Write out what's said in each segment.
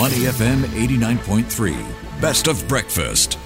Money FM 89.3. Best of breakfast.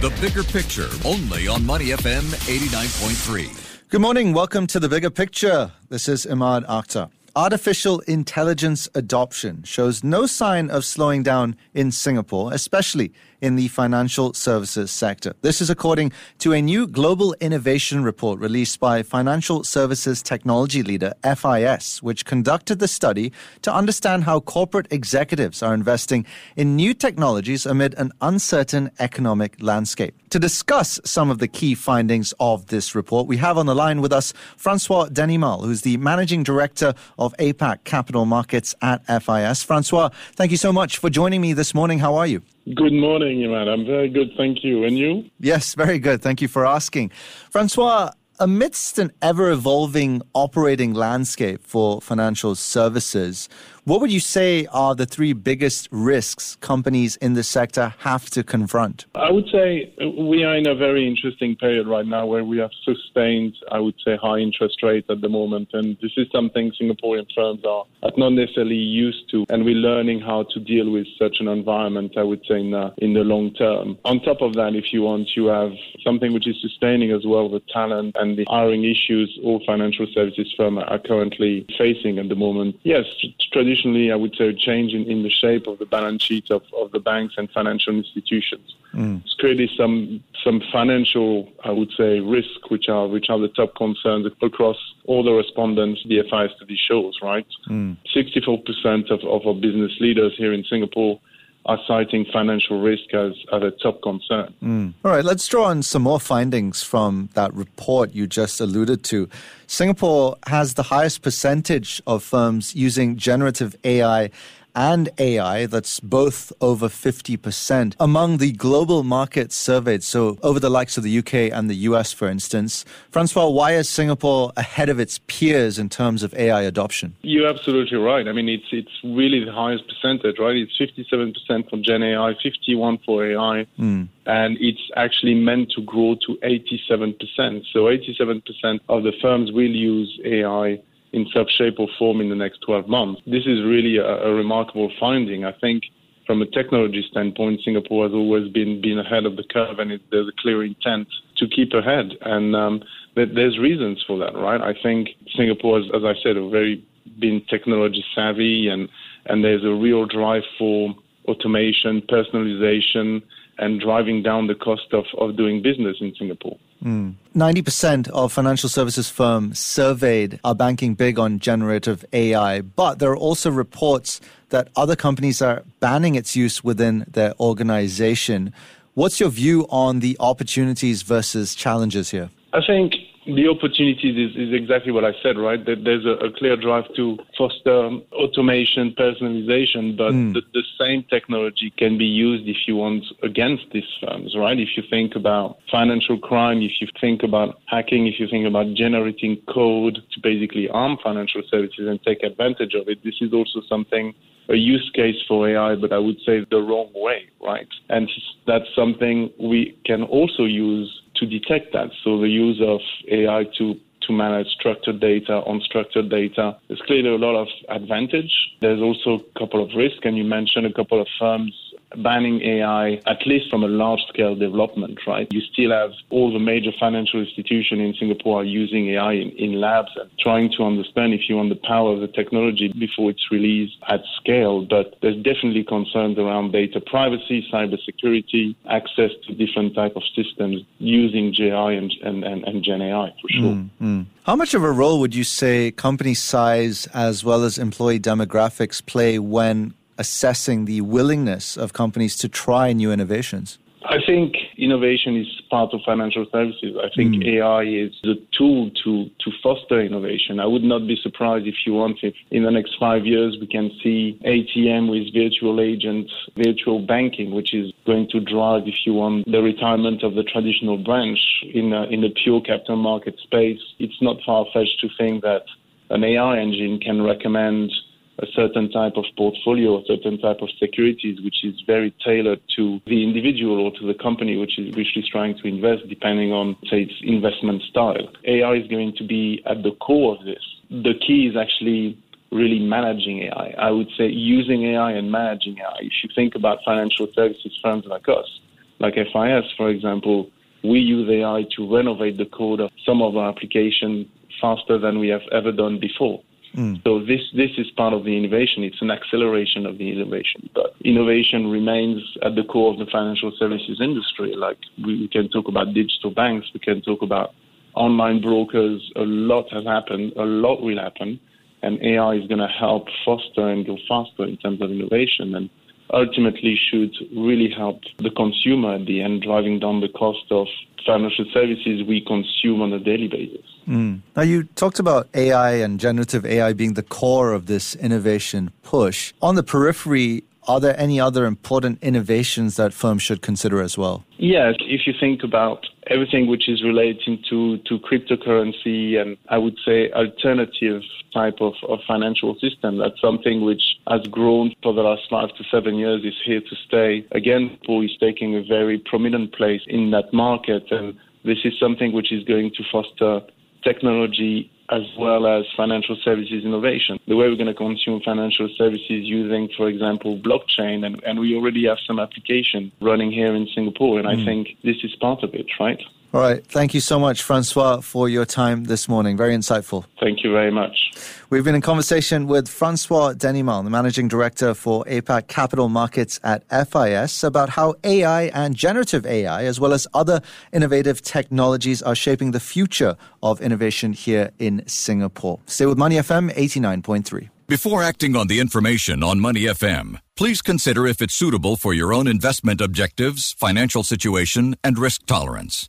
The bigger picture, only on Money FM 89.3. Good morning. Welcome to the bigger picture. This is Emaad Akhtar. Artificial intelligence adoption shows no sign of slowing down in Singapore, especially in the financial services sector. This is according to a new global innovation report released by financial services technology leader FIS, which conducted the study to understand how corporate executives are investing in new technologies amid an uncertain economic landscape. To discuss some of the key findings of this report, we have on the line with us Francois Denimal, who's the managing director of APAC Capital Markets at FIS. Francois, thank you so much for joining me this morning. How are you? Good morning, Iman. I'm very good, thank you. And you? Yes, very good. Thank you for asking. Francois, amidst an ever evolving operating landscape for financial services, what would you say are the three biggest risks companies in the sector have to confront? I would say we are in a very interesting period right now where we have sustained, I would say, high interest rates at the moment. And this is something Singaporean firms are not necessarily used to. And we're learning how to deal with such an environment, I would say, in the, in the long term. On top of that, if you want, you have something which is sustaining as well the talent and the hiring issues all financial services firms are currently facing at the moment. Yes, traditionally, traditionally, I would say, a change in, in the shape of the balance sheet of, of the banks and financial institutions. Mm. It's clearly some some financial, I would say, risk, which are which are the top concerns across all the respondents the FIS study shows. Right, mm. 64% of, of our business leaders here in Singapore are citing financial risk as, as a top concern. Mm. All right, let's draw on some more findings from that report you just alluded to. Singapore has the highest percentage of firms using generative AI and AI, that's both over 50% among the global markets surveyed. So, over the likes of the UK and the US, for instance. Francois, why is Singapore ahead of its peers in terms of AI adoption? You're absolutely right. I mean, it's, it's really the highest percentage, right? It's 57% for Gen AI, 51 for AI. Mm and it's actually meant to grow to 87%. So 87% of the firms will use AI in some shape or form in the next 12 months. This is really a, a remarkable finding. I think from a technology standpoint, Singapore has always been, been ahead of the curve, and it, there's a clear intent to keep ahead. And um, there's reasons for that, right? I think Singapore, has, as I said, a very been technology savvy, and and there's a real drive for automation, personalization, and driving down the cost of, of doing business in Singapore. Mm. 90% of financial services firms surveyed are banking big on generative AI, but there are also reports that other companies are banning its use within their organization. What's your view on the opportunities versus challenges here? I think the opportunities is, is exactly what I said, right? That there's a, a clear drive to foster automation, personalization, but mm. the, the, same technology can be used if you want against these firms, right? If you think about financial crime, if you think about hacking, if you think about generating code to basically arm financial services and take advantage of it, this is also something a use case for AI, but I would say the wrong way, right? And that's something we can also use to detect that. So the use of AI to to manage structured data, unstructured data. There's clearly a lot of advantage. There's also a couple of risks, and you mentioned a couple of firms banning AI, at least from a large scale development, right? You still have all the major financial institutions in Singapore are using AI in, in labs and trying to understand, if you want, the power of the technology before it's released at scale. But there's definitely concerns around data privacy, cybersecurity, access to different type of systems using GI and, and, and, and Gen AI for sure. Mm-hmm. How much of a role would you say company size as well as employee demographics play when assessing the willingness of companies to try new innovations? I think innovation is part of financial services. I think mm. AI is the tool to, to foster innovation. I would not be surprised if you want if in the next five years we can see ATM with virtual agents, virtual banking, which is going to drive, if you want, the retirement of the traditional branch in a, in the pure capital market space. It's not far fetched to think that an AI engine can recommend a certain type of portfolio, a certain type of securities, which is very tailored to the individual or to the company which is which is trying to invest, depending on say its investment style. AI is going to be at the core of this. The key is actually really managing AI. I would say using AI and managing AI. If you think about financial services firms like us, like FIS, for example, we use AI to renovate the code of some of our applications faster than we have ever done before. Mm. So this this is part of the innovation. It's an acceleration of the innovation. But innovation remains at the core of the financial services industry. Like we, we can talk about digital banks, we can talk about online brokers. A lot has happened. A lot will happen, and AI is going to help foster and go faster in terms of innovation. And ultimately should really help the consumer at the end, driving down the cost of financial services we consume on a daily basis. Mm. Now, you talked about AI and generative AI being the core of this innovation push. On the periphery, are there any other important innovations that firms should consider as well? Yes, if you think about everything which is relating to, to cryptocurrency and I would say alternative type of, of financial system, that's something which has grown for the last five to seven years, is here to stay. Again, Paul is taking a very prominent place in that market and this is something which is going to foster technology as well as financial services innovation. The way we're going to consume financial services using, for example, blockchain, and, and we already have some application running here in Singapore, and mm. I think this is part of it, right? All right. Thank you so much, Francois, for your time this morning. Very insightful. Thank you very much. We've been in conversation with Francois Denimal, the Managing Director for APAC Capital Markets at FIS, about how AI and generative AI, as well as other innovative technologies, are shaping the future of innovation here in Singapore. Stay with Money FM 89.3. Before acting on the information on Money FM, please consider if it's suitable for your own investment objectives, financial situation, and risk tolerance.